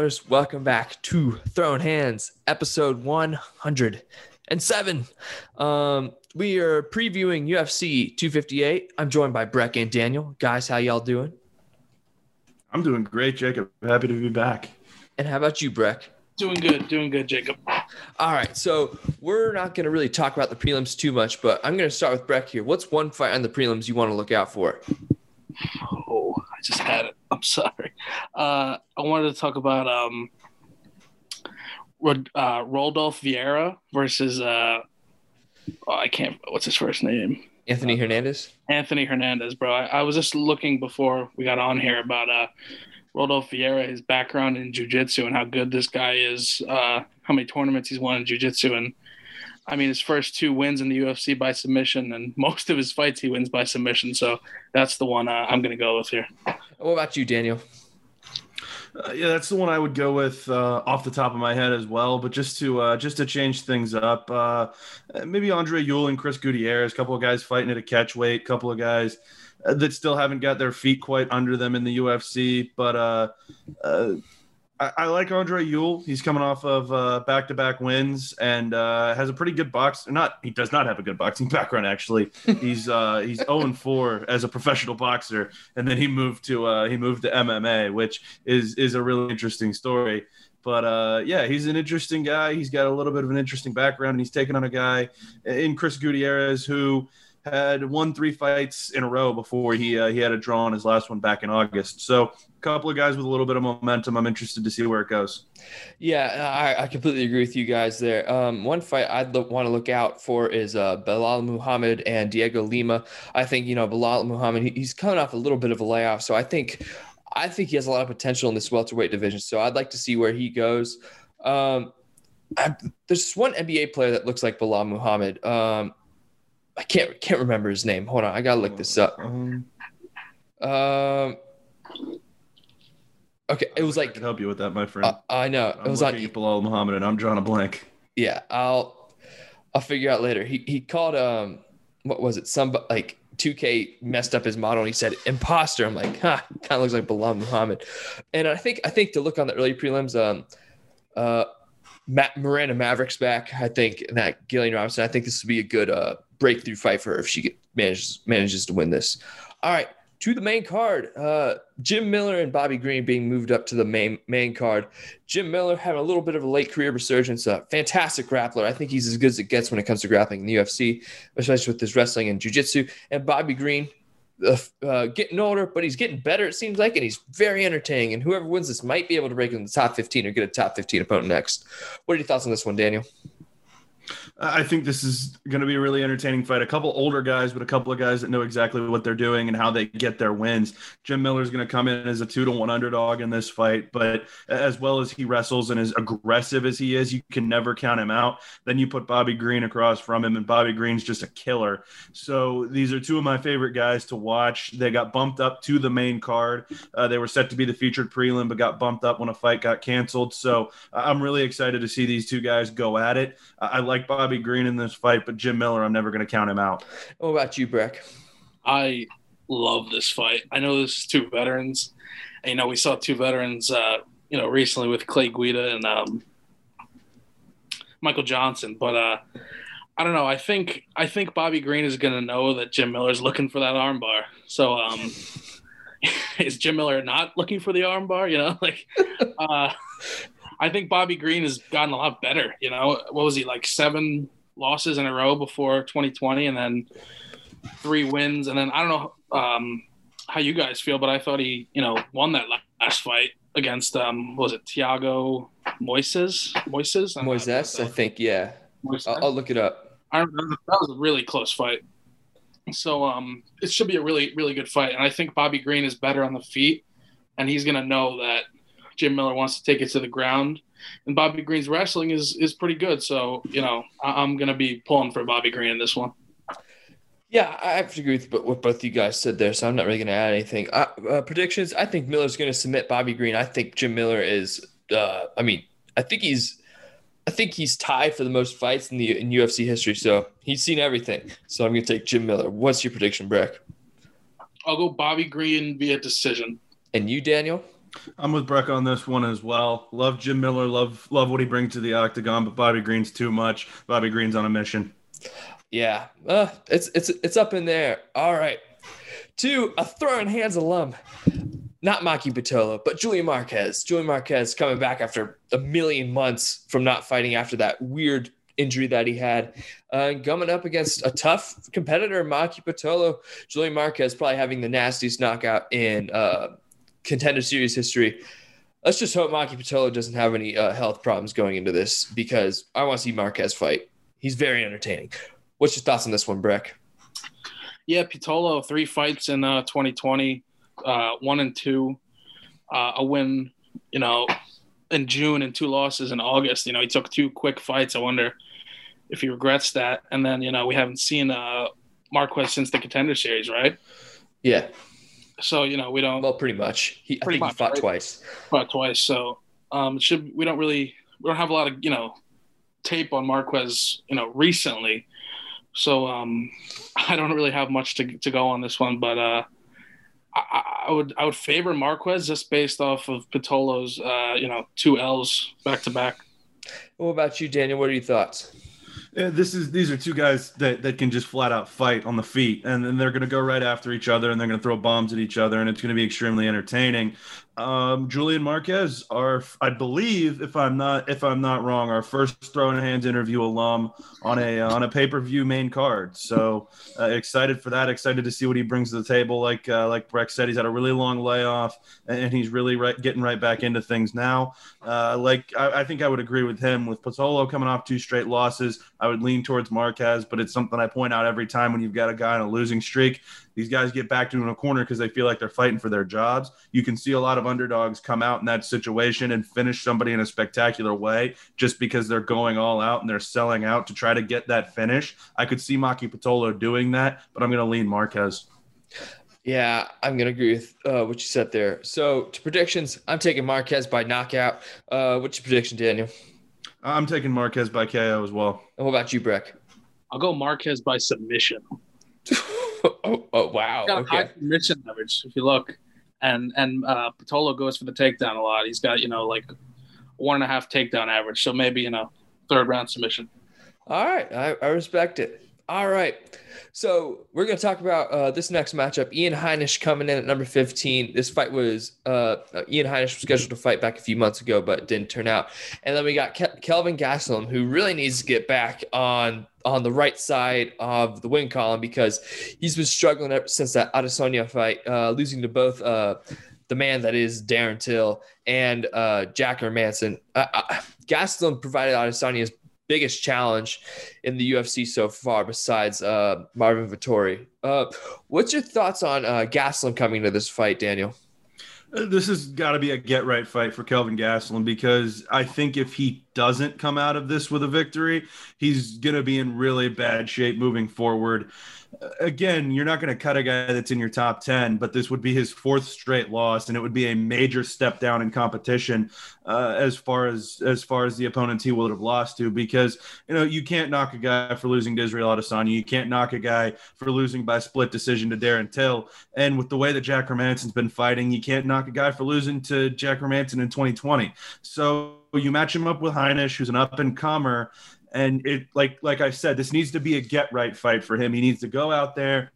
What? Welcome back to Throwing Hands, episode 107. Um, we are previewing UFC 258. I'm joined by Breck and Daniel. Guys, how y'all doing? I'm doing great, Jacob. Happy to be back. And how about you, Breck? Doing good, doing good, Jacob. All right, so we're not going to really talk about the prelims too much, but I'm going to start with Breck here. What's one fight on the prelims you want to look out for? I just had it. I'm sorry. Uh, I wanted to talk about um, uh, Rodolfo Vieira versus uh, oh, I can't. What's his first name? Anthony Hernandez? Anthony Hernandez, bro. I, I was just looking before we got on here about uh, Rodolfo Vieira, his background in jiu-jitsu and how good this guy is, uh, how many tournaments he's won in jiu-jitsu. And I mean, his first two wins in the UFC by submission, and most of his fights he wins by submission. So that's the one uh, I'm going to go with here. What about you, Daniel? Uh, yeah, that's the one I would go with uh, off the top of my head as well. But just to uh, just to change things up, uh, maybe Andre Ewell and Chris Gutierrez, a couple of guys fighting at a catch weight, couple of guys uh, that still haven't got their feet quite under them in the UFC. But uh, uh, I, I like Andre Ewell. He's coming off of uh, back-to-back wins and uh, has a pretty good box. Not he does not have a good boxing background actually. He's uh, he's 0 and 4 as a professional boxer, and then he moved to uh, he moved to MMA, which is is a really interesting story. But uh, yeah, he's an interesting guy. He's got a little bit of an interesting background, and he's taken on a guy in Chris Gutierrez who had won three fights in a row before he uh, he had a draw on his last one back in August. So a couple of guys with a little bit of momentum. I'm interested to see where it goes. Yeah, I, I completely agree with you guys there. Um, one fight I'd lo- want to look out for is uh, Belal Muhammad and Diego Lima. I think you know Belal Muhammad. He, he's coming off a little bit of a layoff, so I think I think he has a lot of potential in this welterweight division. So I'd like to see where he goes. Um, I, there's one NBA player that looks like Belal Muhammad. Um, I can't can't remember his name. Hold on, I gotta look this up. Um, Um, okay, it was I like can help you with that, my friend. uh, I know I'm it was looking on at Belal Muhammad, and I'm drawing a blank. yeah i'll i'll figure out later he he called um what was it some like 2k messed up his model and he said imposter i'm like huh kind of looks like Belal muhammad and i think i think to look on the early prelims um uh Matt, Miranda Maverick's back. I think and that Gillian Robertson. I think this would be a good uh, breakthrough fight for her if she manages manages to win this. All right, to the main card. Uh, Jim Miller and Bobby Green being moved up to the main main card. Jim Miller having a little bit of a late career resurgence. A fantastic grappler. I think he's as good as it gets when it comes to grappling in the UFC, especially with his wrestling and jiu-jitsu. And Bobby Green, uh, uh, getting older, but he's getting better. It seems like, and he's very entertaining. And whoever wins this might be able to break in the top 15 or get a top 15 opponent next. What are your thoughts on this one, Daniel? I think this is going to be a really entertaining fight. A couple older guys, but a couple of guys that know exactly what they're doing and how they get their wins. Jim Miller is going to come in as a two to one underdog in this fight, but as well as he wrestles and as aggressive as he is, you can never count him out. Then you put Bobby Green across from him, and Bobby Green's just a killer. So these are two of my favorite guys to watch. They got bumped up to the main card. Uh, they were set to be the featured prelim, but got bumped up when a fight got canceled. So I'm really excited to see these two guys go at it. I, I like Bobby Green in this fight, but Jim Miller, I'm never going to count him out. What about you, Breck? I love this fight. I know this is two veterans. And, you know, we saw two veterans, uh, you know, recently with Clay Guida and um, Michael Johnson. But uh, I don't know. I think I think Bobby Green is going to know that Jim Miller's looking for that armbar. So um, is Jim Miller not looking for the armbar? You know, like uh, I think Bobby Green has gotten a lot better. You know, what was he like seven losses in a row before 2020, and then three wins, and then I don't know um, how you guys feel, but I thought he, you know, won that last fight against um, what was it Tiago Moises? Moises? I'm Moises, I think, yeah. I'll, I'll look it up. I remember that was a really close fight. So um, it should be a really really good fight, and I think Bobby Green is better on the feet, and he's gonna know that Jim Miller wants to take it to the ground, and Bobby Green's wrestling is is pretty good. So you know I, I'm gonna be pulling for Bobby Green in this one. Yeah, I have to agree with what both you guys said there, so I'm not really going to add anything. Uh, uh, predictions: I think Miller's going to submit Bobby Green. I think Jim Miller is. Uh, I mean, I think he's. I think he's tied for the most fights in the in UFC history. So he's seen everything. So I'm going to take Jim Miller. What's your prediction, Breck? I'll go Bobby Green via decision. And you, Daniel? I'm with Breck on this one as well. Love Jim Miller. Love love what he brings to the octagon, but Bobby Green's too much. Bobby Green's on a mission. Yeah, uh, it's it's it's up in there. All right, to a throwing hands alum, not Maki Pitolo, but Julian Marquez. Julian Marquez coming back after a million months from not fighting after that weird injury that he had, uh, coming up against a tough competitor, Maki Pitolo. Julian Marquez probably having the nastiest knockout in uh, contender series history. Let's just hope Maki Pitolo doesn't have any uh, health problems going into this because I want to see Marquez fight. He's very entertaining. What's your thoughts on this one, Breck? Yeah, Pitolo, three fights in uh, 2020, uh, one and two, uh, a win, you know, in June and two losses in August. You know, he took two quick fights. I wonder if he regrets that. And then, you know, we haven't seen uh, Marquez since the contender series, right? Yeah. So, you know, we don't. Well, pretty much. He, Pretty I think much, he fought right? twice. fought twice. So um, it should we don't really we don't have a lot of you know tape on Marquez you know recently. So um, I don't really have much to to go on this one, but uh, I- I, would I would favor Marquez just based off of Pitolo's uh, you know two L's back to back. What about you, Daniel? What are your thoughts? This is these are two guys that, that can just flat out fight on the feet, and then they're going to go right after each other, and they're going to throw bombs at each other, and it's going to be extremely entertaining. Um, Julian Marquez, our I believe, if I'm not if I'm not wrong, our first throwing hands interview alum on a on a pay per view main card. So uh, excited for that. Excited to see what he brings to the table. Like uh, like Breck said, he's had a really long layoff, and he's really right, getting right back into things now. Uh, like I, I think I would agree with him with Pitolo coming off two straight losses. I would lean towards Marquez, but it's something I point out every time when you've got a guy on a losing streak. These guys get backed into a corner because they feel like they're fighting for their jobs. You can see a lot of underdogs come out in that situation and finish somebody in a spectacular way just because they're going all out and they're selling out to try to get that finish. I could see Maki Pitolo doing that, but I'm going to lean Marquez. Yeah, I'm gonna agree with uh, what you said there. So to predictions, I'm taking Marquez by knockout. Uh, what's your prediction, Daniel? I'm taking Marquez by KO as well. And what about you, Breck? I'll go Marquez by submission. oh, oh, wow. He's got a high Okay. submission average if you look, and and uh, Pitolo goes for the takedown a lot. He's got you know like one and a half takedown average, so maybe you know third round submission. All right, I, I respect it. All right, so we're gonna talk about uh, this next matchup. Ian Heinisch coming in at number 15. This fight was uh, uh, Ian Heinisch was scheduled to fight back a few months ago, but didn't turn out. And then we got Ke- Kelvin Gastelum, who really needs to get back on on the right side of the win column because he's been struggling ever since that Adesanya fight, uh, losing to both uh, the man that is Darren Till and uh, Jack Manson. Gastelum provided Adesanya's biggest challenge in the UFC so far, besides uh, Marvin Vettori. Uh, what's your thoughts on uh, Gastelum coming to this fight, Daniel? Uh, This has got to be a get right fight for Kelvin Gastelum because I think if he doesn't come out of this with a victory, he's going to be in really bad shape moving forward. Again, you're not going to cut a guy that's in your top 10, but this would be his fourth straight loss and it would be a major step down in competition uh, as far as as far as the opponents he would have lost to because you know you can't knock a guy for losing to Israel Adesanya, you can't knock a guy for losing by split decision to Darren Till, and with the way that Jack Hermansson's been fighting, you can't knock a guy for losing to Jack Hermansson in 2020. So you match him up with Heinisch, who's an up and comer, and it like like I said, this needs to be a get right fight for him. He needs to go out there.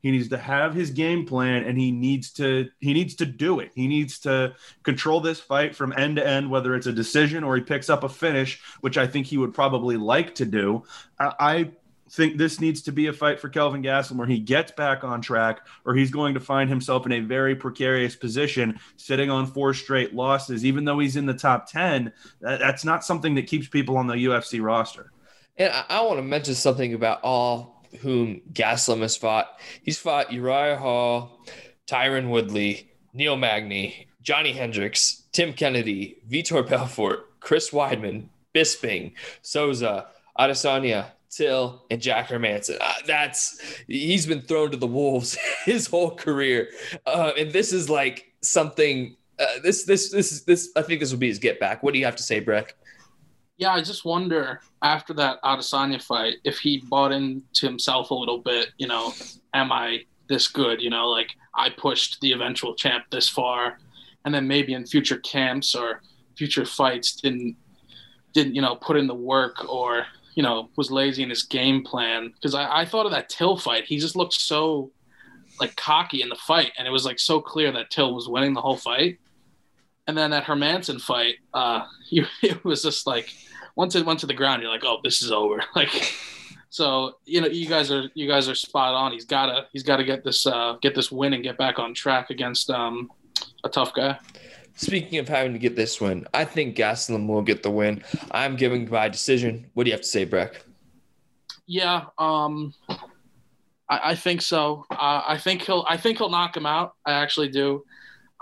He needs to have his game plan and he needs to he needs to do it. He needs to control this fight from end to end, whether it's a decision or he picks up a finish, which I think he would probably like to do. I, I think this needs to be a fight for Kelvin Gastelum where he gets back on track or he's going to find himself in a very precarious position sitting on four straight losses even though he's in the top 10 that, that's not something that keeps people on the UFC roster And I, I want to mention something about all whom Gastelum has fought. He's fought Uriah Hall, Tyron Woodley, Neil Magny, Johnny Hendricks, Tim Kennedy, Vitor Belfort, Chris Weidman, Bisping, Souza, Adesanya, Till, and Jack Hermansson. Uh, that's he's been thrown to the wolves his whole career, uh, and this is like something. Uh, this this this this I think this will be his get back. What do you have to say, Breck? Yeah, I just wonder after that Adesanya fight if he bought into himself a little bit. You know, am I this good? You know, like I pushed the eventual champ this far, and then maybe in future camps or future fights didn't didn't you know put in the work or you know was lazy in his game plan because I, I thought of that Till fight. He just looked so like cocky in the fight, and it was like so clear that Till was winning the whole fight. And then that Hermansson fight, uh, you, it was just like once it went to the ground, you're like, oh, this is over. Like, so you know, you guys are you guys are spot on. He's gotta he's gotta get this uh, get this win and get back on track against um, a tough guy. Speaking of having to get this win, I think Gastelum will get the win. I'm giving by decision. What do you have to say, Breck? Yeah, um, I, I think so. Uh, I think he'll. I think he'll knock him out. I actually do.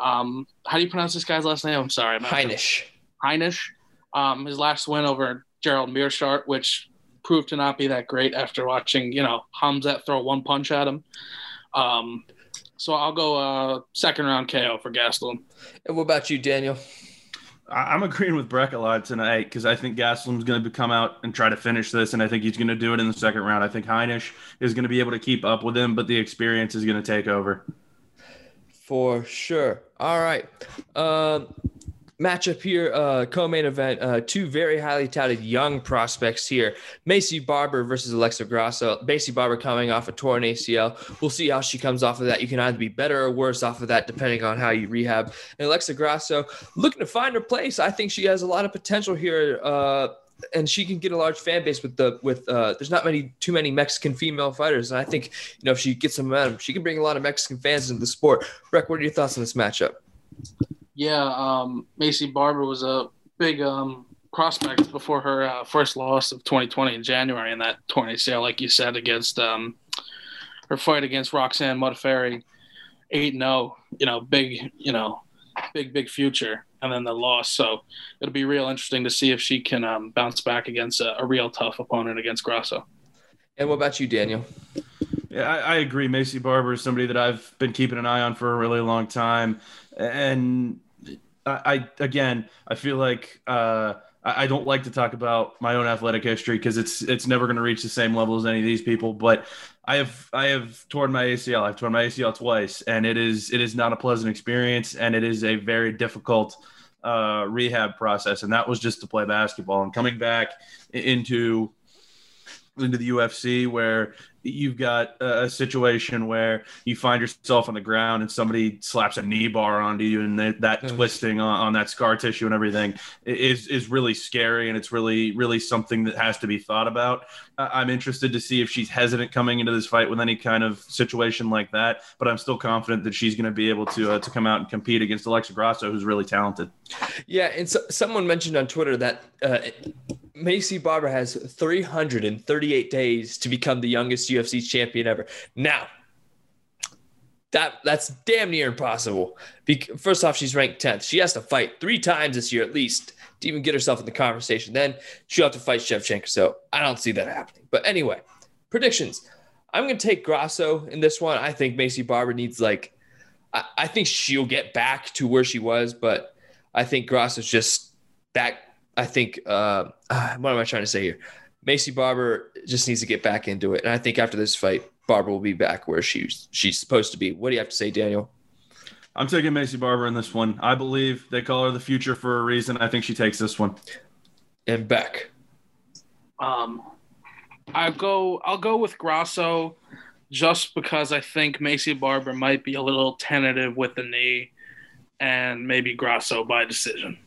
Um, how do you pronounce this guy's last name? I'm sorry. I'm Heinisch. Heinisch. Um, his last win over Gerald Meerschaert, which proved to not be that great after watching, you know, Hamzat throw one punch at him. Um, so I'll go uh, second round KO for Gastelum. And what about you, Daniel? I- I'm agreeing with Breck a lot tonight because I think Gastelum's going to come out and try to finish this, and I think he's going to do it in the second round. I think Heinisch is going to be able to keep up with him, but the experience is going to take over. For sure. All right. Um, matchup here, uh, co-main event. Uh, two very highly touted young prospects here: Maycee Barber versus Alexa Grasso. Maycee Barber coming off a torn ACL. We'll see how she comes off of that. You can either be better or worse off of that, depending on how you rehab. And Alexa Grasso looking to find her place. I think she has a lot of potential here. Uh, and she can get a large fan base with the with uh there's not many too many Mexican female fighters and I think you know if she gets some momentum she can bring a lot of Mexican fans into the sport. Breck, what are your thoughts on this matchup? Yeah, um, Maycee Barber was a big um, prospect before her uh, first loss of 2020 in January in that torn ACL, like you said, against um, her fight against Roxanne Modafferi, 8 0, you know, big, you know, big, big future. And then the loss. So it'll be real interesting to see if she can um, bounce back against a, a real tough opponent against Grasso. And what about you, Daniel? Yeah, I, I agree. Maycee Barber is somebody that I've been keeping an eye on for a really long time, and I, I again, I feel like uh, I, I don't like to talk about my own athletic history because it's it's never going to reach the same level as any of these people. But I have I have torn my ACL. I've torn my ACL twice, and it is it is not a pleasant experience, and it is a very difficult uh, rehab process. And that was just to play basketball and coming back into into the UFC where you've got a, situation where you find yourself on the ground and somebody slaps a knee bar onto you and that, that Mm. twisting on, on that scar tissue and everything is is really scary and it's really really something that has to be thought about. I'm interested to see if she's hesitant coming into this fight with any kind of situation like that, but I'm still confident that she's going to be able to uh, to come out and compete against Alexa Grasso, who's really talented. Yeah, and so, someone mentioned on Twitter that uh, Maycee Barber has 338 days to become the youngest UFC champion ever. Now, that that's damn near impossible. First off, she's ranked 10th. She has to fight three times this year at least to even get herself in the conversation. Then she'll have to fight Shevchenko. So I don't see that happening. But anyway, predictions. I'm going to take Grasso in this one. I think Maycee Barber needs like, I, I think she'll get back to where she was, but I think Grasso's just back. I think, uh, uh, what am I trying to say here? Maycee Barber just needs to get back into it. And I think after this fight, Barber will be back where she's she's supposed to be. What do you have to say, Daniel? I'm taking Maycee Barber in this one. I believe they call her the future for a reason. I think she takes this one. And Beck. Um, I go. I'll go with Grasso, just because I think Maycee Barber might be a little tentative with the knee, and maybe Grasso by decision.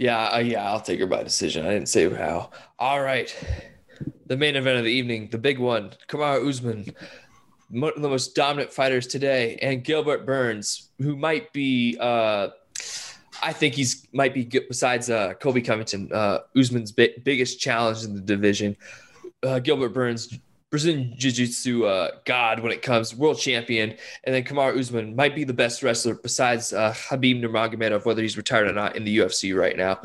Yeah, uh, yeah, I'll take her by decision. I didn't say how. All right. The main event of the evening, the big one, Kamaru Usman, one of the most dominant fighters today, and Gilbert Burns, who might be, uh, I think he's might be good besides uh, Colby Covington, uh, Usman's bi- biggest challenge in the division. Uh, Gilbert Burns, Brazilian Jiu Jitsu uh, god when it comes, world champion. And then Kamaru Usman might be the best wrestler besides uh, Khabib Nurmagomedov, whether he's retired or not in the UFC right now.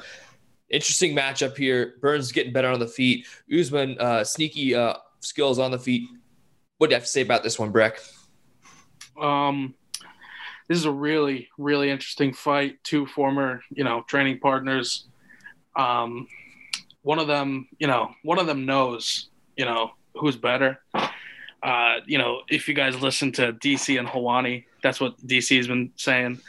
Interesting matchup here. Burns getting better on the feet. Usman, uh, sneaky uh, skills on the feet. What do you have to say about this one, Breck? Um, this is a really, really interesting fight. Two former, you know, training partners. Um, one of them, you know, one of them knows, you know, who's better. Uh, you know, if you guys listen to DC and Helwani, that's what DC has been saying.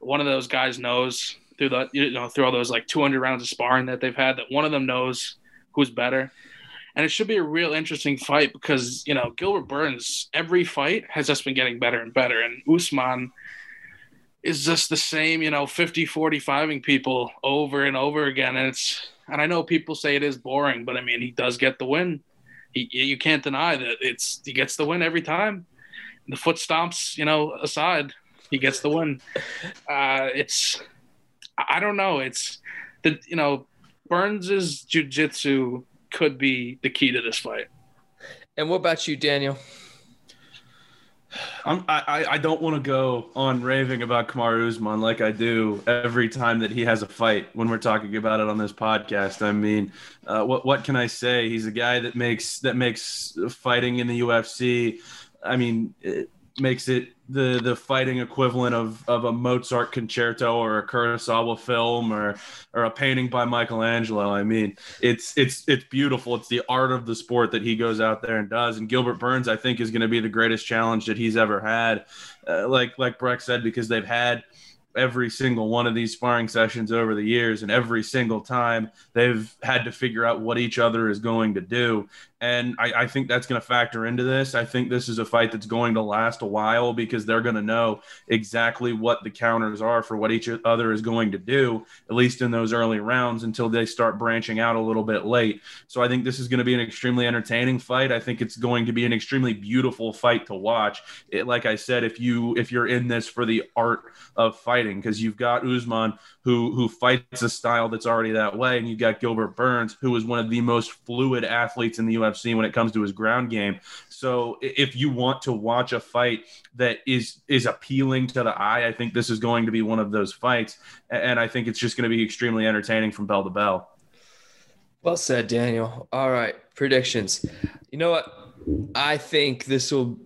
One of those guys knows through the, you know, through all those like 200 rounds of sparring that they've had, that one of them knows who's better. And it should be a real interesting fight because, you know, Gilbert Burns, every fight has just been getting better and better. And Usman is just the same, you know, 50 45ing people over and over again. And it's, and I know people say it is boring, but I mean, he does get the win. He, you can't deny that it's, he gets the win every time. The foot stomps, you know, aside, he gets the win. Uh, it's, I don't know. It's the, you know, Burns's jujitsu could be the key to this fight. And what about you, Daniel? I'm, I, I don't want to go on raving about Kamaru Usman like I do every time that he has a fight when we're talking about it on this podcast. I mean, uh, what what can I say? He's a guy that makes that makes fighting in the UFC. I mean, it makes it the the fighting equivalent of of a Mozart concerto or a Kurosawa film or or a painting by Michelangelo. I mean, it's it's it's beautiful. It's the art of the sport that he goes out there and does. And Gilbert Burns, I think, is going to be the greatest challenge that he's ever had. Uh, like like Breck said, because they've had every single one of these sparring sessions over the years and every single time they've had to figure out what each other is going to do and I, I, think that's going to factor into this. I think this is a fight that's going to last a while because they're going to know exactly what the counters are for what each other is going to do, at least in those early rounds until they start branching out a little bit late. So I think this is going to be an extremely entertaining fight. I think it's going to be an extremely beautiful fight to watch. It, like I said, if you if you're in this for the art of fighting, because you've got Usman who who fights a style that's already that way, and you've got Gilbert Burns who is one of the most fluid athletes in the UFC UFC when it comes to his ground game. So if you want to watch a fight that is is appealing to the eye, I think this is going to be one of those fights, and I think it's just going to be extremely entertaining from bell to bell. Well said, Daniel. All right, predictions. You know what? I think this will.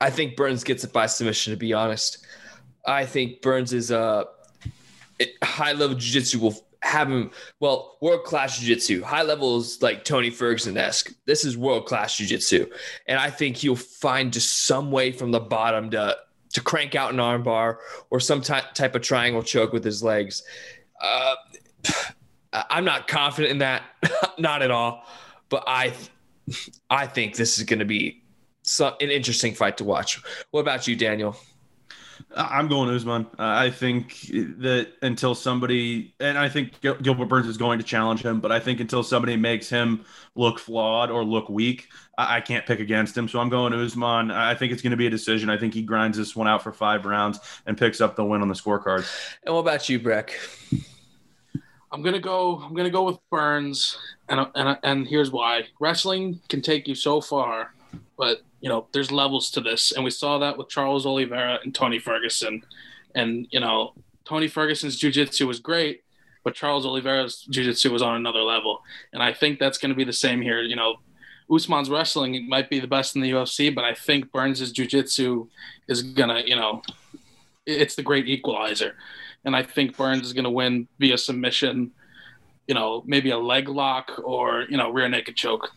I think Burns gets it by submission. To be honest, I think Burns is a high level jiu-jitsu will have him well world class jiu-jitsu. High levels like tony ferguson-esque. This is world class jiu-jitsu. And i think he'll find just some way from the bottom to to crank out an armbar or some ty- type of triangle choke with his legs. Uh, i'm not confident in that. Not at all. But i i think this is going to be some, an interesting fight to watch. What about you daniel I'm going Usman. Uh, I think that until somebody, and I think Gil- Gilbert Burns is going to challenge him, but I think until somebody makes him look flawed or look weak, I, I can't pick against him. So I'm going Usman. I think it's going to be a decision. I think he grinds this one out for five rounds and picks up the win on the scorecard. And what about you, Breck? I'm gonna go. I'm gonna go with Burns, and and and here's why: wrestling can take you so far, but you know, there's levels to this, and we saw that with Charles Oliveira and Tony Ferguson. And you know, Tony Ferguson's jiu-jitsu was great, but Charles Oliveira's jiu-jitsu was on another level. And I think that's going to be the same here. You know, Usman's wrestling might be the best in the UFC, but I think Burns' jiu-jitsu is gonna, you know, it's the great equalizer. And I think Burns is gonna win via submission, you know, maybe a leg lock or you know rear naked choke.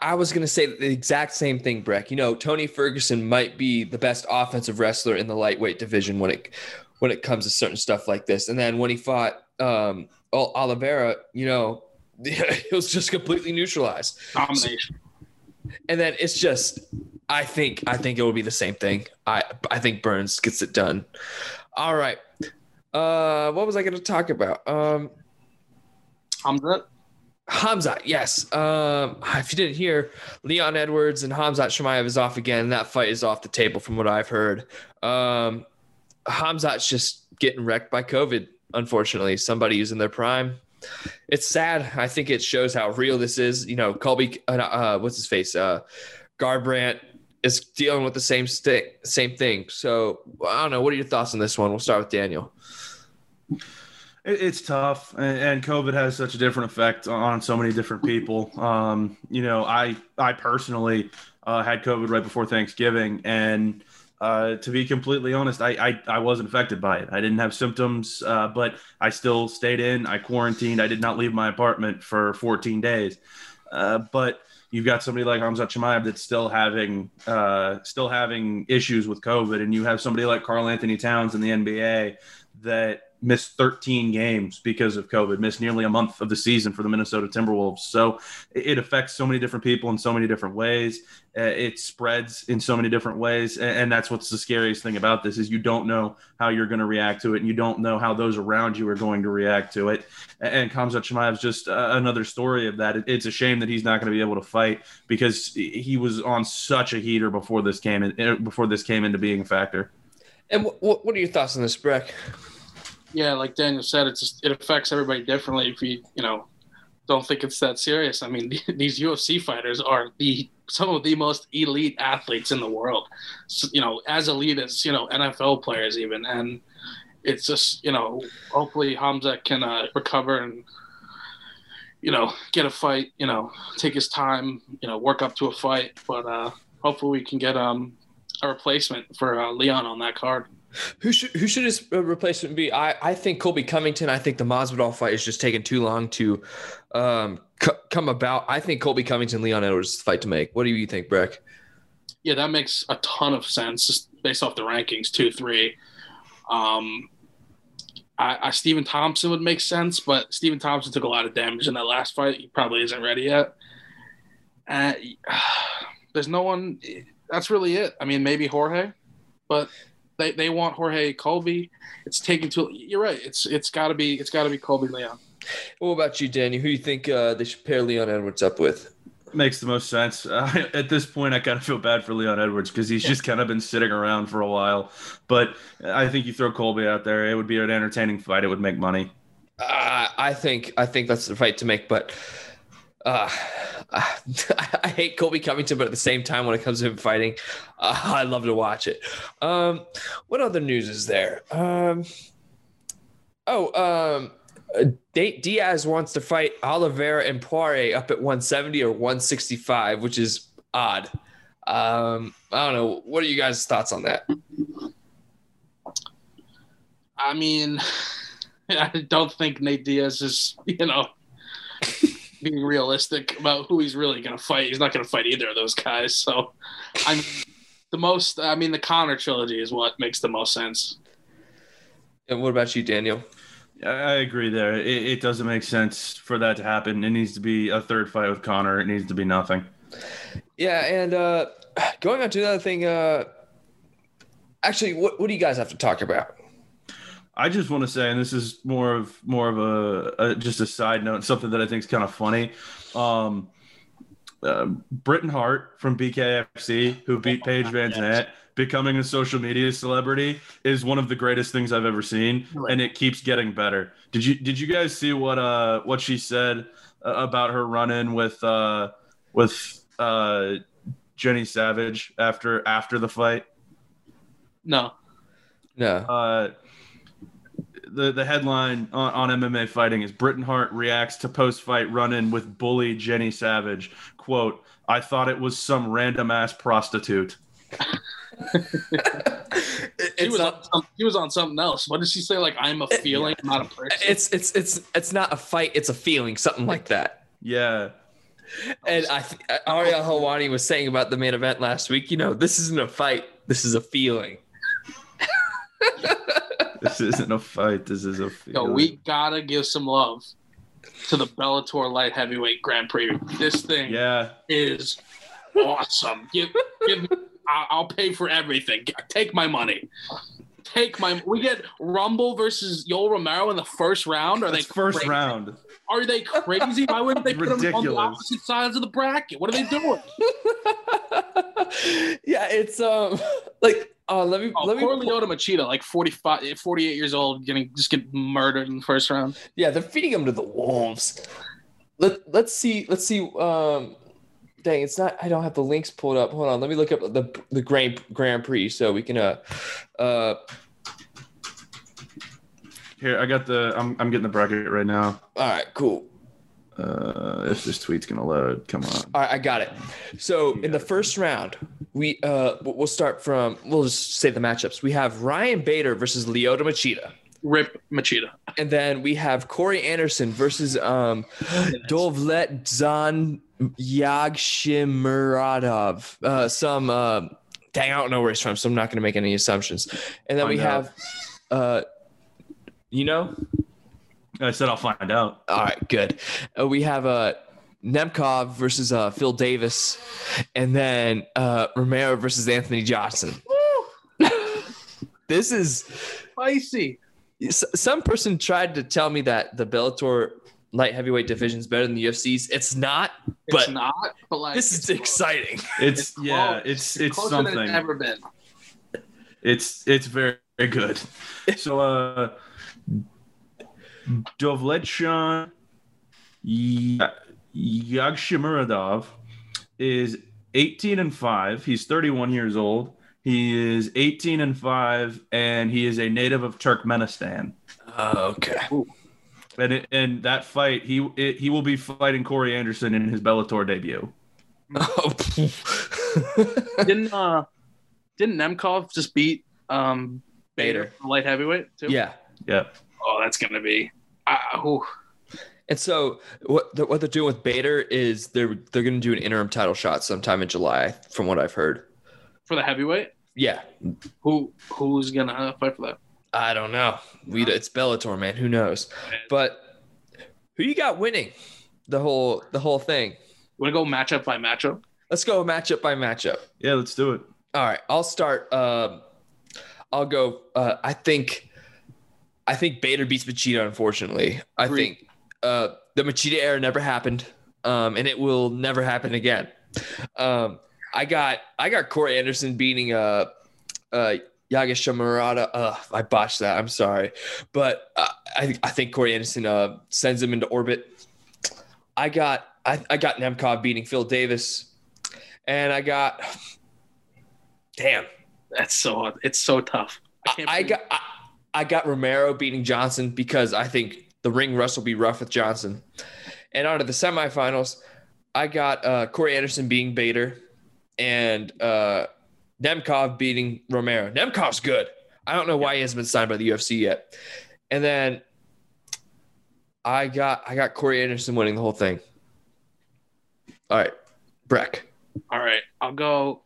I was going to say the exact same thing, Breck. You know, Tony Ferguson might be the best offensive wrestler in the lightweight division when it when it comes to certain stuff like this. And then when he fought um, Oliveira, you know, it was just completely neutralized. Domination. And then it's just, I think, I think it will be the same thing. I, I think Burns gets it done. All right. Uh, what was I going to talk about? Um, Hamzat. Hamzat, yes. Um, if you didn't hear, Leon Edwards and Hamzat Chimaev is off again. That fight is off the table from what I've heard. Um, Hamzat's just getting wrecked by COVID. Unfortunately, somebody in their prime. It's sad. I think it shows how real this is. You know, Colby, uh, uh, what's his face? Uh, Garbrandt is dealing with the same sti- same thing. So I don't know. What are your thoughts on this one? We'll start with Daniel. It, it's tough, and, and COVID has such a different effect on so many different people. Um, you know, I I personally uh, had COVID right before Thanksgiving, and uh, to be completely honest, I, I I wasn't affected by it. I didn't have symptoms, uh, but I still stayed in. I quarantined. I did not leave my apartment for 14 days. Uh, but you've got somebody like Hamza Chimaev that's still having uh, still having issues with COVID, and you have somebody like Karl-Anthony Towns in the NBA that missed 13 games because of COVID, missed nearly a month of the season for the Minnesota Timberwolves. So it affects so many different people in so many different ways. Uh, it spreads in so many different ways, and, that's what's the scariest thing about this is you don't know how you're going to react to it, and you don't know how those around you are going to react to it. And Khamzat Chimaev is just uh, another story of that. It's a shame that he's not going to be able to fight because he was on such a heater before this came in, before this came into being a factor. And what, what are your thoughts on this, Breck? Yeah, like Daniel said, it's just, it affects everybody differently. If you you know don't think it's that serious, I mean, these UFC fighters are the some of the most elite athletes in the world. So, you know, as elite as you know NFL players even, and it's just you know, hopefully Hamza can uh, recover and you know get a fight. You know, take his time. You know, work up to a fight, but uh, hopefully we can get um a replacement for uh, Leon on that card. Who should who should his uh, replacement be? I, I think Colby Covington. I think the Masvidal fight is just taking too long to um, c- come about. I think Colby Covington, Leon Edwards fight to make. What do you think, Breck? Yeah, that makes a ton of sense just based off the rankings, two, three. Um, I, I Stephen Thompson would make sense, but Stephen Thompson took a lot of damage in that last fight. He probably isn't ready yet. Uh, there's no one. That's really it. I mean, maybe Jorge, but they, they want Jorge Colby. It's taking too. You're right. It's it's got to be it's got to be Colby Leon. What about you, Danny? Who do you think uh, they should pair Leon Edwards up with? Makes the most sense. Uh, at this point, I kind of feel bad for Leon Edwards because he's yeah. just kind of been sitting around for a while. But I think you throw Colby out there, it would be an entertaining fight. It would make money. Uh, I think I think that's the fight to make, but uh, I hate Colby Covington, but at the same time, when it comes to him fighting, uh, I love to watch it. Um, what other news is there? Um, oh, um, Diaz wants to fight Oliveira and Poirier up at 170 or 165, which is odd. Um, I don't know. What are you guys' thoughts on that? I mean, I don't think Nate Diaz is, you know, being realistic about who he's really going to fight. He's not going to fight either of those guys. So, I'm the most. I mean, the Conor trilogy is what makes the most sense. And what about you, Daniel? I agree there. It, it, doesn't make sense for that to happen. It needs to be a third fight with Conor. It needs to be nothing. Yeah, and uh, going on to another thing. Uh, actually, what, what do you guys have to talk about? I just want to say, and this is more of more of a, a just a side note, something that I think is kind of funny. Um, uh, Britain Hart from BKFC, who beat Paige VanZant, becoming a social media celebrity is one of the greatest things I've ever seen, and it keeps getting better. Did you did you guys see what uh what she said uh, about her run in with uh with uh Jenny Savage after after the fight? No. No. Uh the, the headline on, on MMA fighting is Britain Hart reacts to post fight run in with bully Jenny Savage. Quote, I thought it was some random ass prostitute. he was not, on he was on something else. What did she say? Like I'm a feeling, it, not a person. It's it's it's it's not a fight. It's a feeling. Something like that. Yeah. And I, uh, Ariel Helwani was saying about the main event last week. You know, this isn't a fight. This is a feeling. this isn't a fight. This is a. Yo, we gotta give some love to the Bellator light heavyweight Grand Prix. This thing, yeah, is awesome. Give, give. I'll pay for everything. Take my money. take my. We get Rumble versus Yoel Romero in the first round. Are they first crazy? round. Are they crazy? Why wouldn't they put them on the opposite sides of the bracket? What are they doing? yeah, it's um like uh let me Oh, let me poor pull- Lyoto Machida, like 45, 48 years old, getting just get murdered in the first round. Yeah, they're feeding him to the wolves. Let let's see let's see um dang it's not I don't have the links pulled up. Hold on, let me look up the the Grand Grand Prix so we can uh uh Here, I got the. I'm, I'm getting the bracket right now. all right, cool. Uh, if this tweet's gonna load, come on. All right, I got it. So in the first round, we uh we'll we'll start from we'll just say the matchups. We have Ryan Bader versus Lyoto Machida. Rip Machida. And then we have Corey Anderson versus um Dovletdzhan Yagshimuradov. Uh some uh dang, I don't know where he's from, so I'm not gonna make any assumptions. And then we Find out. have uh you know? I said I'll find out. All right, good. Uh, we have uh Nemkov versus uh Phil Davis, and then uh Romero versus Anthony Johnson. this is Spicy. some person tried to tell me that the Bellator light heavyweight division is better than the UFC's. It's not, It's but not, but like this is it's close. exciting. It's, It's yeah, close. it's it's closer than something. it's ever been. It's it's very, very good. So uh Dovletdzhan Ya- Yagshimuradov is 18 and 5. He's 31 years old. He is 18 and 5 and he is a native of Turkmenistan. Oh, okay. And it, and that fight he it, he will be fighting Corey Anderson in his Bellator debut. Didn't uh didn't Nemkov just beat um Bader. for light heavyweight too? yeah. Yeah. Oh, that's gonna be. Uh, ooh. And so what the, what they're doing with Bader is they're they're going to do an interim title shot sometime in July, from what I've heard. for the heavyweight. Yeah, Who who's gonna uh, fight for that? I don't know. We it's Bellator, man. Who knows? But who you got winning the whole the whole thing? Want to go matchup by matchup? Let's go matchup by matchup. Yeah, let's do it. All right, I'll start. Um, I'll go. Uh, I think, I think Bader beats Machida. Unfortunately, I Agreed. think uh, the Machida era never happened, um, and it will never happen again. Um, I got I got Corey Anderson beating uh, uh, Yagesh Murata. Uh, I botched that. I'm sorry, but uh, I I think Corey Anderson uh, sends him into orbit. I got I, I got Nemkov beating Phil Davis, and I got damn. That's so it's so tough. I can't. I got I, I got Romero beating Johnson because I think the ring rust will be rough with Johnson. And on to the semifinals, I got uh, Corey Anderson beating Bader and uh, Nemkov beating Romero. Nemkov's good. I don't know why he hasn't been signed by the UFC yet. And then I got I got Corey Anderson winning the whole thing. All right, Breck. All right, I'll go.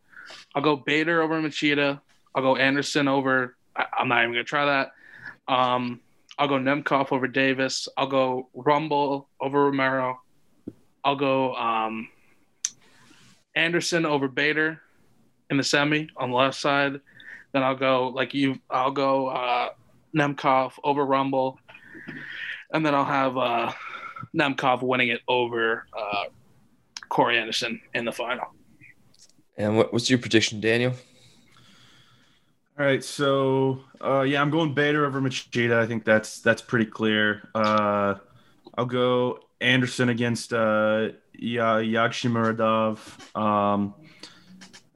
I'll go Bader over Machida. I'll go Anderson over. I, I'm not even gonna try that. Um, I'll go Nemkov over Davis. I'll go Rumble over Romero. I'll go um, Anderson over Bader in the semi on the left side. Then I'll go like you. I'll go uh, Nemkov over Rumble, and then I'll have uh, Nemkov winning it over uh, Corey Anderson in the final. And what, what's your prediction, Daniel? All right, so uh, yeah, I'm going Bader over Machida. I think that's that's pretty clear. Uh, I'll go Anderson against uh, Yagshimuradov. Um,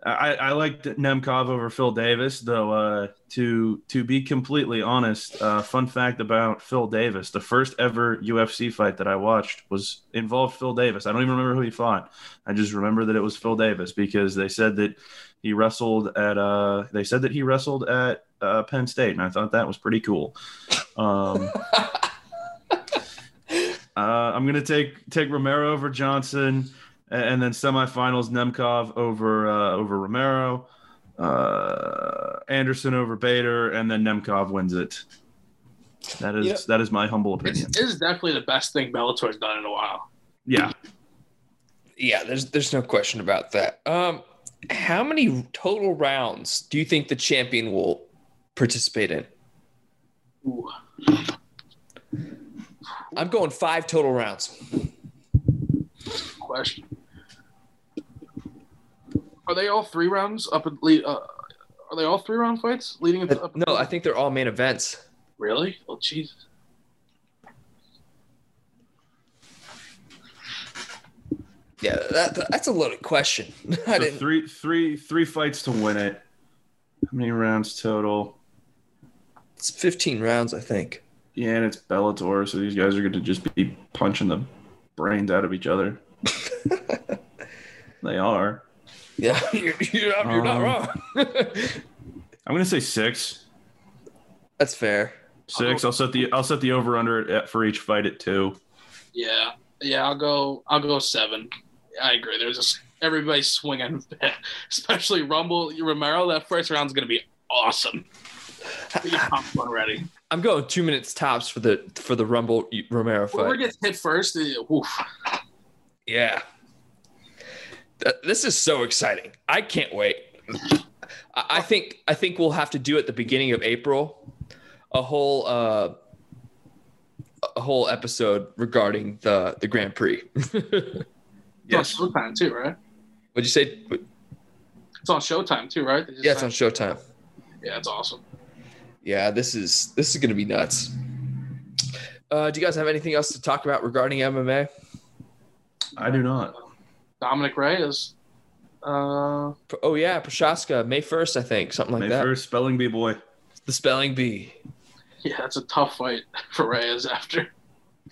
I, I like Nemkov over Phil Davis, though. Uh, to to be completely honest, uh, fun fact about Phil Davis: the first ever UFC fight that I watched was involved Phil Davis. I don't even remember who he fought. I just remember that it was Phil Davis because they said that he wrestled at uh they said that he wrestled at uh, Penn State, and I thought that was pretty cool. Um, uh, I'm gonna take take Romero over Johnson, a- and then semifinals Nemkov over uh, over Romero, uh, Anderson over Bader, and then Nemkov wins it. That is Yeah. that is my humble opinion. this is definitely the best thing Bellator's done in a while. Yeah, Yeah, there's there's no question about that. Um, how many total rounds do you think the champion will participate in. Ooh. I'm going five total rounds. question. Are they all three rounds up? At, le- uh, are they all three round fights leading into? Up No, I think they're all main events. really. Oh Jesus. Yeah, that, that's a loaded question. I So didn't. three, three, three fights to win it. How many rounds total? It's 15 rounds, I think. Yeah, and it's Bellator, so these guys are going to just be punching the brains out of each other. they are. Yeah, you're, you're, not, you're not Um, wrong. I'm going to say six. that's fair. Six. I'll set the I'll set the over under at, for each fight at two. Yeah, yeah. I'll go. I'll go seven. I agree. There's just everybody swinging, especially Rumble Romero. That first round's gonna be awesome. Popcorn ready. I'm going two minutes tops for the for the Rumble Romero fight. Whoever gets hit first, uh, oof. Yeah. Th- This is so exciting. I can't wait. I I think I think we'll have to do at the beginning of April a whole uh a whole episode regarding the the Grand Prix. It's on Showtime too, right? What'd you say? It's on Showtime too, right? They Yeah, it's on Showtime. Yeah, it's awesome. Yeah, this is this is gonna be nuts. Uh, do you guys have anything else to talk about regarding MMA? I do not. Dominic Reyes. Uh, Oh yeah, Prochazka, May first, I think, something like that. May first, spelling bee boy. The spelling bee. yeah, it's a tough fight for Reyes after.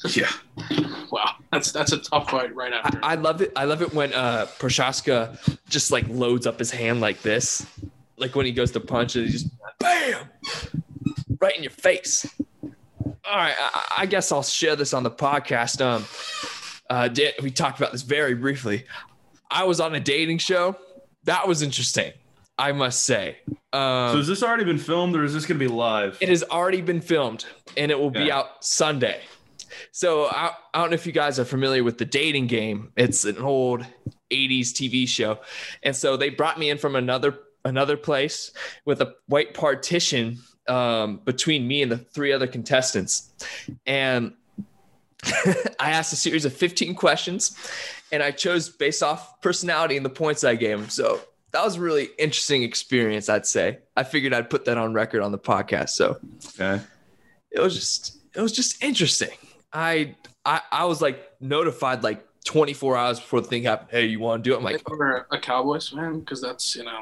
Yeah. Wow, that's that's a tough fight right I, after. I love it. I love it when uh Prochazka just like loads up his hand like this, like when he goes to punch it, he just bam, right in your face. All right, I, I guess I'll share this on the podcast. Um, uh, Dan- we talked about this very briefly. I was on a dating show. That was interesting, I must say. Um, So has this already been filmed, or is this going to be live? it has already been filmed and it will be out Sunday. So I, I don't know if you guys are familiar with the dating game. It's an old 80s TV show. And so they brought me in from another another place with a white partition um, between me and the three other contestants. And I asked a series of 15 questions and I chose based off personality and the points I gave them. So that was a really interesting experience, I'd say. I figured I'd put that on record on the podcast. So Okay. it was just it was just interesting. I I, I was like notified like 24 hours before the thing happened. Hey, you want to do it? I'm like, If you're a Cowboys fan, because that's you know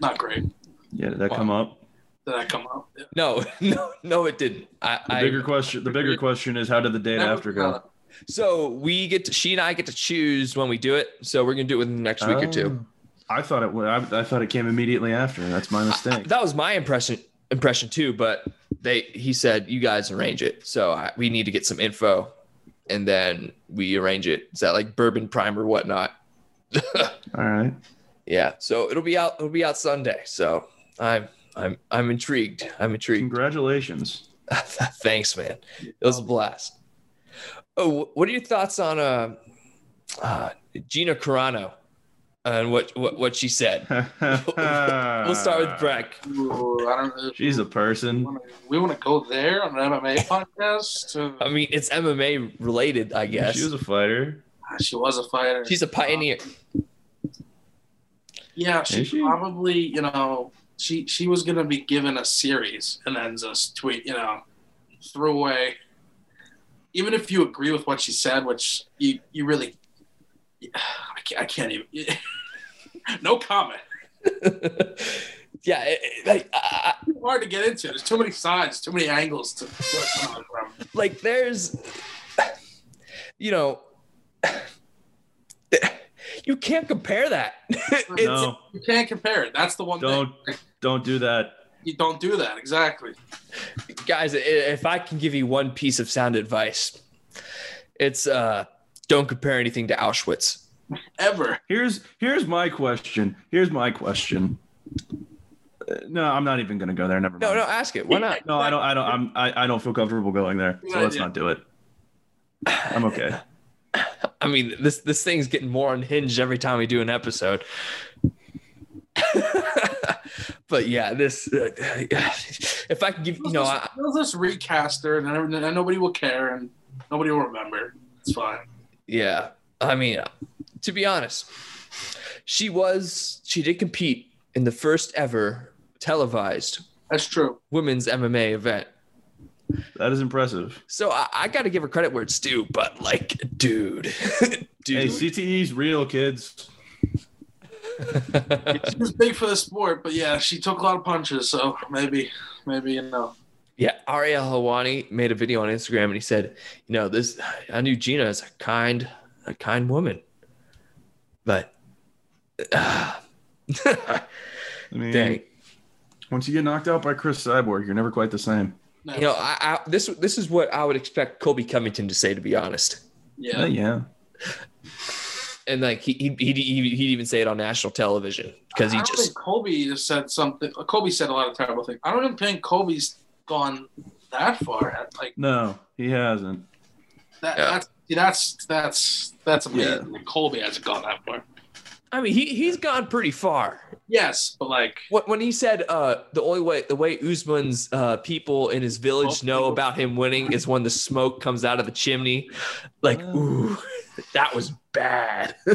not great. Yeah, did that Wow. come up? Did that come up? no, no, no, it didn't. I, The I bigger question. The bigger question is, how did the date after go? so we get to she and I get to choose when we do it. So we're gonna do it within the next week or two. Oh. I thought it. wa- I, I thought it came immediately after. That's my mistake. That was my impression impression too. But they he said you guys arrange it. So I, we need to get some info, and then we arrange it. Is that like bourbon prime or whatnot? All right. Yeah. So it'll be out. It'll be out Sunday. So I'm I'm I'm intrigued. I'm intrigued. Congratulations. Thanks, man. It was a blast. Oh, what are your thoughts on uh, uh Gina Carano and what what what she said? We'll start with Breck. Ooh, I don't know. She's a person. We want to go there on an MMA podcast. Uh, I mean, it's MMA related, I guess. She was a fighter. she was a fighter. She's a pioneer. Yeah, she, she? probably, you know, she she was gonna be given a series and then just tweet, you know, threw away. Even if you agree with what she said, which you you really, I can't, I can't even. no comment. yeah, it, it- like I, I- Too hard to get into. There's too many sides, too many angles to, to come on from. like there's, you know, you can't compare that. it's, No, You can't compare it. That's the one don't thing. don't do that. You don't do that exactly. guys if i can give you one piece of sound advice it's uh don't compare anything to auschwitz Ever. Here's here's my question. Here's my question. Uh, no, I'm not even gonna go there. Never no mind. no ask it why not No, I don't. I don't. I'm. I, I don't feel comfortable going there. So let's not do it. I'm okay. i mean this this thing's getting more unhinged every time we do an episode but yeah, this. Uh, if I could give, you know, I, They'll just recast her, and, then- and nobody will care, and nobody will remember. It's fine. Yeah, I mean, to be honest, she was she did compete in the first ever televised That's true. women's MMA event. That is impressive. So I, I got to give her credit where it's due, but like, dude, Hey, dude, CTE's real, kids. She was big for the sport, but yeah, she took a lot of punches, so maybe, maybe you know. Yeah. Ariel Helwani made a video on Instagram and he said, you know, this I knew Gina is a kind, a kind woman, but I mean, dang. once you get knocked out by Cris Cyborg, you're never quite the same. No. You know, I, I this this is what I would expect Colby Covington to say, to be honest. Yeah, yeah. yeah. And like he he'd, he'd, he'd even say it on national television because he I don't just think Colby just said something. Colby said a lot of terrible things. I don't even think Colby's gone that far. Like No, he hasn't. that. Yeah. That's that's that's that's amazing. that Colby hasn't gone that far. I mean he he's gone pretty far. Yes, but like When when he said uh the only way the way Usman's uh people in his village know about him winning is when the smoke comes out of the chimney, like ooh, that was bad.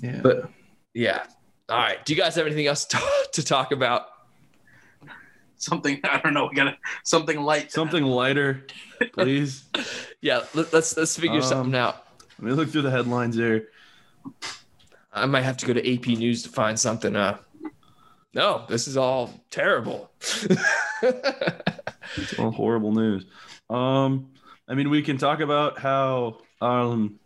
Yeah. but yeah. All right. Do you guys have anything else to, to talk about? Something I don't know. We got to something light. Something lighter, please. Yeah, let, let's let's figure Um, something out. Let me look through the headlines here. I might have to go to AP News to find something. Uh, no, this is all terrible. It's all horrible news. Um, I mean, we can talk about how um,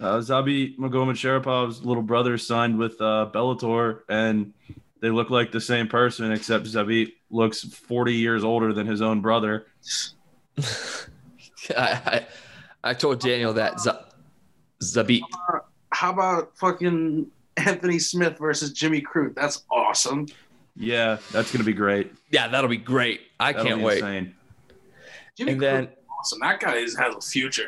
uh, Zabit Magomedsharipov's little brother signed with uh, Bellator, and they look like the same person, except Zabi looks 40 years older than his own brother. I, I, I told Daniel that Z- Zabit. How about fucking Anthony Smith versus Jimmy Crute? That's awesome. Yeah, that's gonna be great. Yeah, that'll be great. I That'll can't be wait. Insane. Jimmy And Crute then awesome. That guy is, has a future.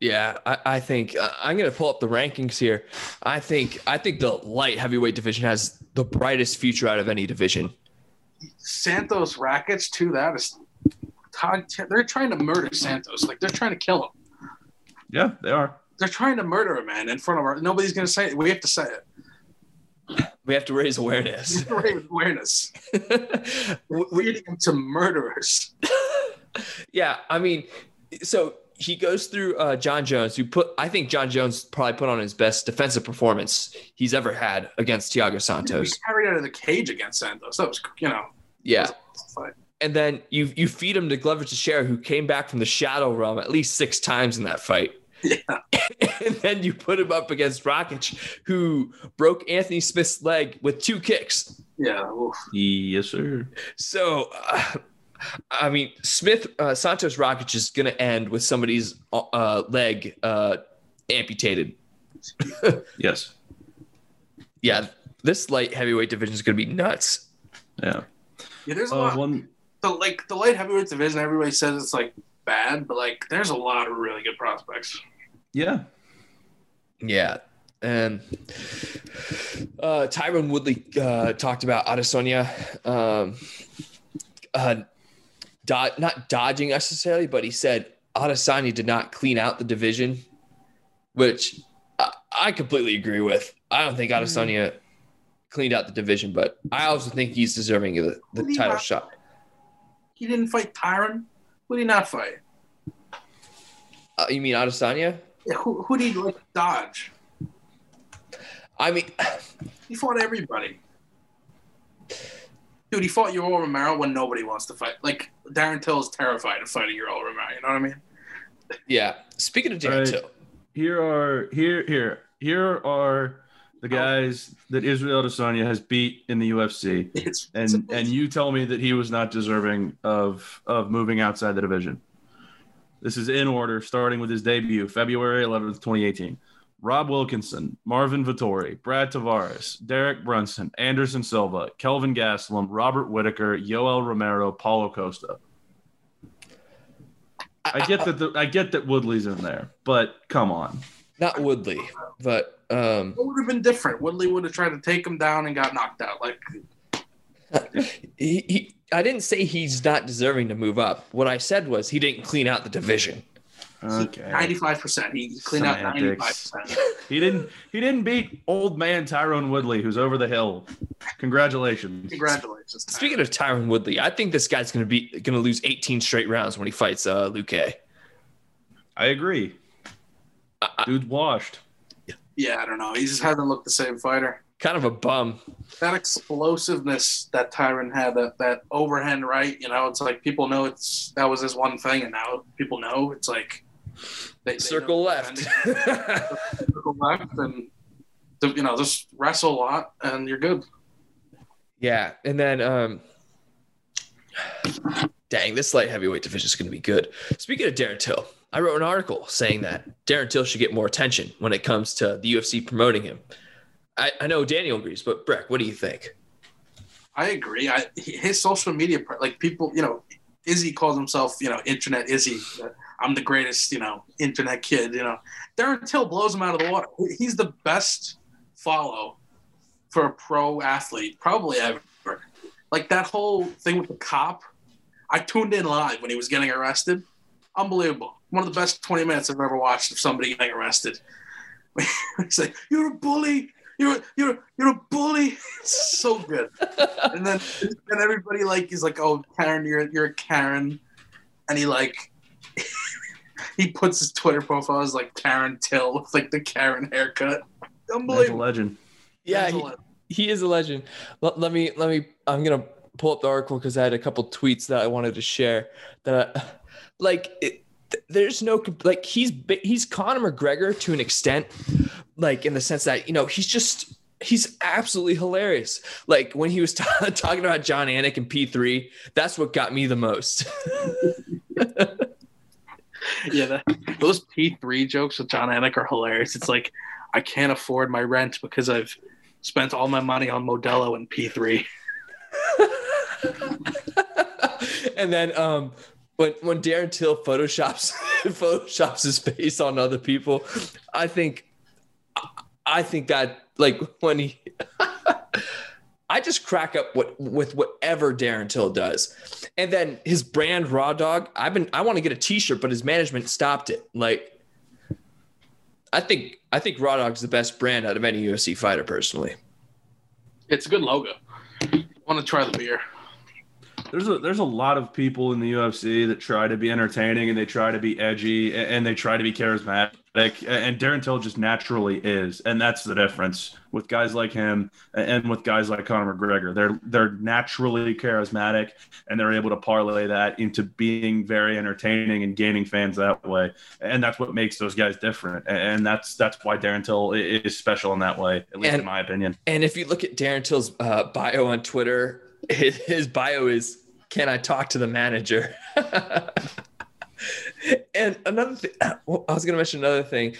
Yeah, I, I think uh, I'm gonna pull up the rankings here. I think I think the light heavyweight division has the brightest future out of any division. Santos Rakic too. That is Todd. They're trying to murder Santos. Like they're trying to kill him. Yeah, they are. They're trying to murder a man in front of our. Nobody's gonna say it. We have to say it. We have to raise awareness. Raise awareness. We- We're leading them to murderers. yeah, I mean, so he goes through uh, Jon Jones, who put I think Jon Jones probably put on his best defensive performance he's ever had against Thiago He Santos. carried out of the cage against Santos. That was, you know, Yeah. And then you you feed him to Glover Teixeira, who came back from the shadow realm at least six times in that fight. Yeah. and then you put him up against Rakic, who broke Anthony Smith's leg with two kicks. Yeah. oof. Yes, sir. So, uh, I mean, Smith uh, Santos Rakic is going to end with somebody's uh, leg uh, amputated. Yes. Yeah, this light heavyweight division is going to be nuts. Yeah. Yeah. There's a Uh, lot. one. the like the light heavyweight division. Everybody says it's like bad, but like there's a lot of really good prospects. Yeah. Yeah. And uh, Tyron Woodley uh, talked about Adesanya um, uh, do- not dodging necessarily, but he said Adesanya did not clean out the division, which I, I completely agree with. I don't think Adesanya cleaned out the division, but I also think he's deserving of the, the What do you title have- shot. He didn't fight Tyron. Who did he not fight? Uh, you mean Adesanya? Yeah, who who did he like dodge? I mean, He fought everybody. Dude, he fought Yoel Romero when nobody wants to fight. Like Darren Till is terrified of fighting Yoel Romero. You know what I mean? yeah. Speaking of Dan Right. Till, Here are here here here are the oh. guys that Israel Adesanya has beat in the UFC. It's, and it's and you tell me that he was not deserving of of moving outside the division. This is in order, starting with his debut, February 11th, 2018. Rob Wilkinson, Marvin Vettori, Brad Tavares, Derek Brunson, Anderson Silva, Kelvin Gastelum, Robert Whitaker, Yoel Romero, Paulo Costa. I get that the, I get that Woodley's in there, but come on. not Woodley, but um, What would have been different? Woodley would have tried to take him down and got knocked out. Like he, he, I didn't say he's not deserving to move up. What I said was he didn't clean out the division. Okay. Ninety-five percent. He cleaned out ninety-five percent. He didn't. He didn't beat old man Tyron Woodley, who's over the hill. Congratulations. Congratulations. Ty. Speaking of Tyron Woodley, I think this guy's gonna be gonna lose 18 straight rounds when he fights uh, Luque. I agree. Dude's washed. yeah, I don't know. He just hasn't looked the same fighter. Kind of a bum. That explosiveness that Tyron had, that that overhand right, you know, it's like people know it's that was his one thing, and now people know it's like they, they Circle know left. circle left, and you know just wrestle a lot, and you're good. yeah, and then um, dang, this light heavyweight division is gonna be good. Speaking of Darren Till, I wrote an article saying that Darren Till should get more attention when it comes to the UFC promoting him. I, I know Daniel agrees, but Breck, what do you think? I agree. I his social media, like people, you know, Izzy calls himself, you know, Internet Izzy. I'm the greatest, you know, internet kid. You know, Darren Till blows him out of the water. He's the best follow for a pro athlete probably ever. Like that whole thing with the cop. I tuned in live when he was getting arrested. Unbelievable. One of the best 20 minutes I've ever watched of somebody getting arrested. He's like, "You're a bully. You're you're you're a bully." It's so good. And then and everybody like is like, "Oh, Karen, you're you're a Karen," and he like he puts his Twitter profile as like Karen Till with like the Karen haircut. That's a Unbelievable. legend. Yeah, he, lot. he is a legend. Let, let me let me. I'm gonna pull up the article because I had a couple tweets that I wanted to share. That I, like, it, there's no like he's he's Conor McGregor to an extent, like in the sense that you know he's just he's absolutely hilarious. Like when he was t- talking about Jon Anik and P3, that's what got me the most. Yeah, that, those P three jokes with Jon Anik are hilarious. It's like I can't afford my rent because I've spent all my money on Modelo and P three. and then um when when Darren Till photoshops photoshops his face on other people, I think I think that like when he I just crack up what with whatever Darren Till does. And then his brand Raw Dog, I've been I want to get a t-shirt, but his management stopped it. Like I think I think Raw Dog's the best brand out of any UFC fighter personally. It's a good logo. want to try the beer? There's a there's a lot of people in the UFC that try to be entertaining and they try to be edgy a- and they try to be charismatic. And Darren Till just naturally is, and that's the difference with guys like him and with guys like Conor McGregor. They're they're naturally charismatic and they're able to parlay that into being very entertaining and gaining fans that way. And that's what makes those guys different. And that's that's why Darren Till is special in that way, at least And- in my opinion. And if you look at Darren Till's uh, bio on Twitter, his bio is "Can I talk to the manager?" and another thing, I was going to mention another thing.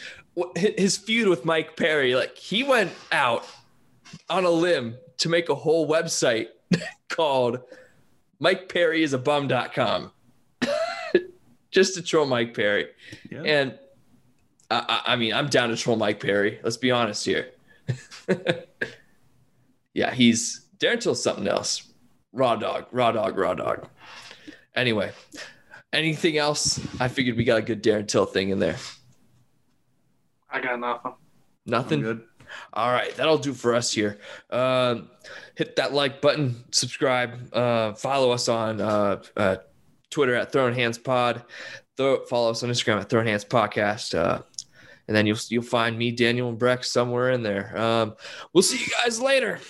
His feud with Mike Perry, like he went out on a limb to make a whole website called Mike Perry is a bum.com just to troll Mike Perry. Yeah. And I, I I mean, I'm down to troll Mike Perry. Let's be honest here. yeah, he's Darren Till's something else. Raw dog, raw dog, raw dog. Anyway, anything else? I figured we got a good Darren Till thing in there. I got nothing. Nothing. Good. All right, that'll do for us here. Um, hit that like button, subscribe, uh, follow us on uh, uh, Twitter at Throwing Hands Pod. Throw, follow us on Instagram at Throwing Hands Podcast. Uh, and then you'll you'll find me, Daniel, and Breck somewhere in there. Um, we'll see you guys later.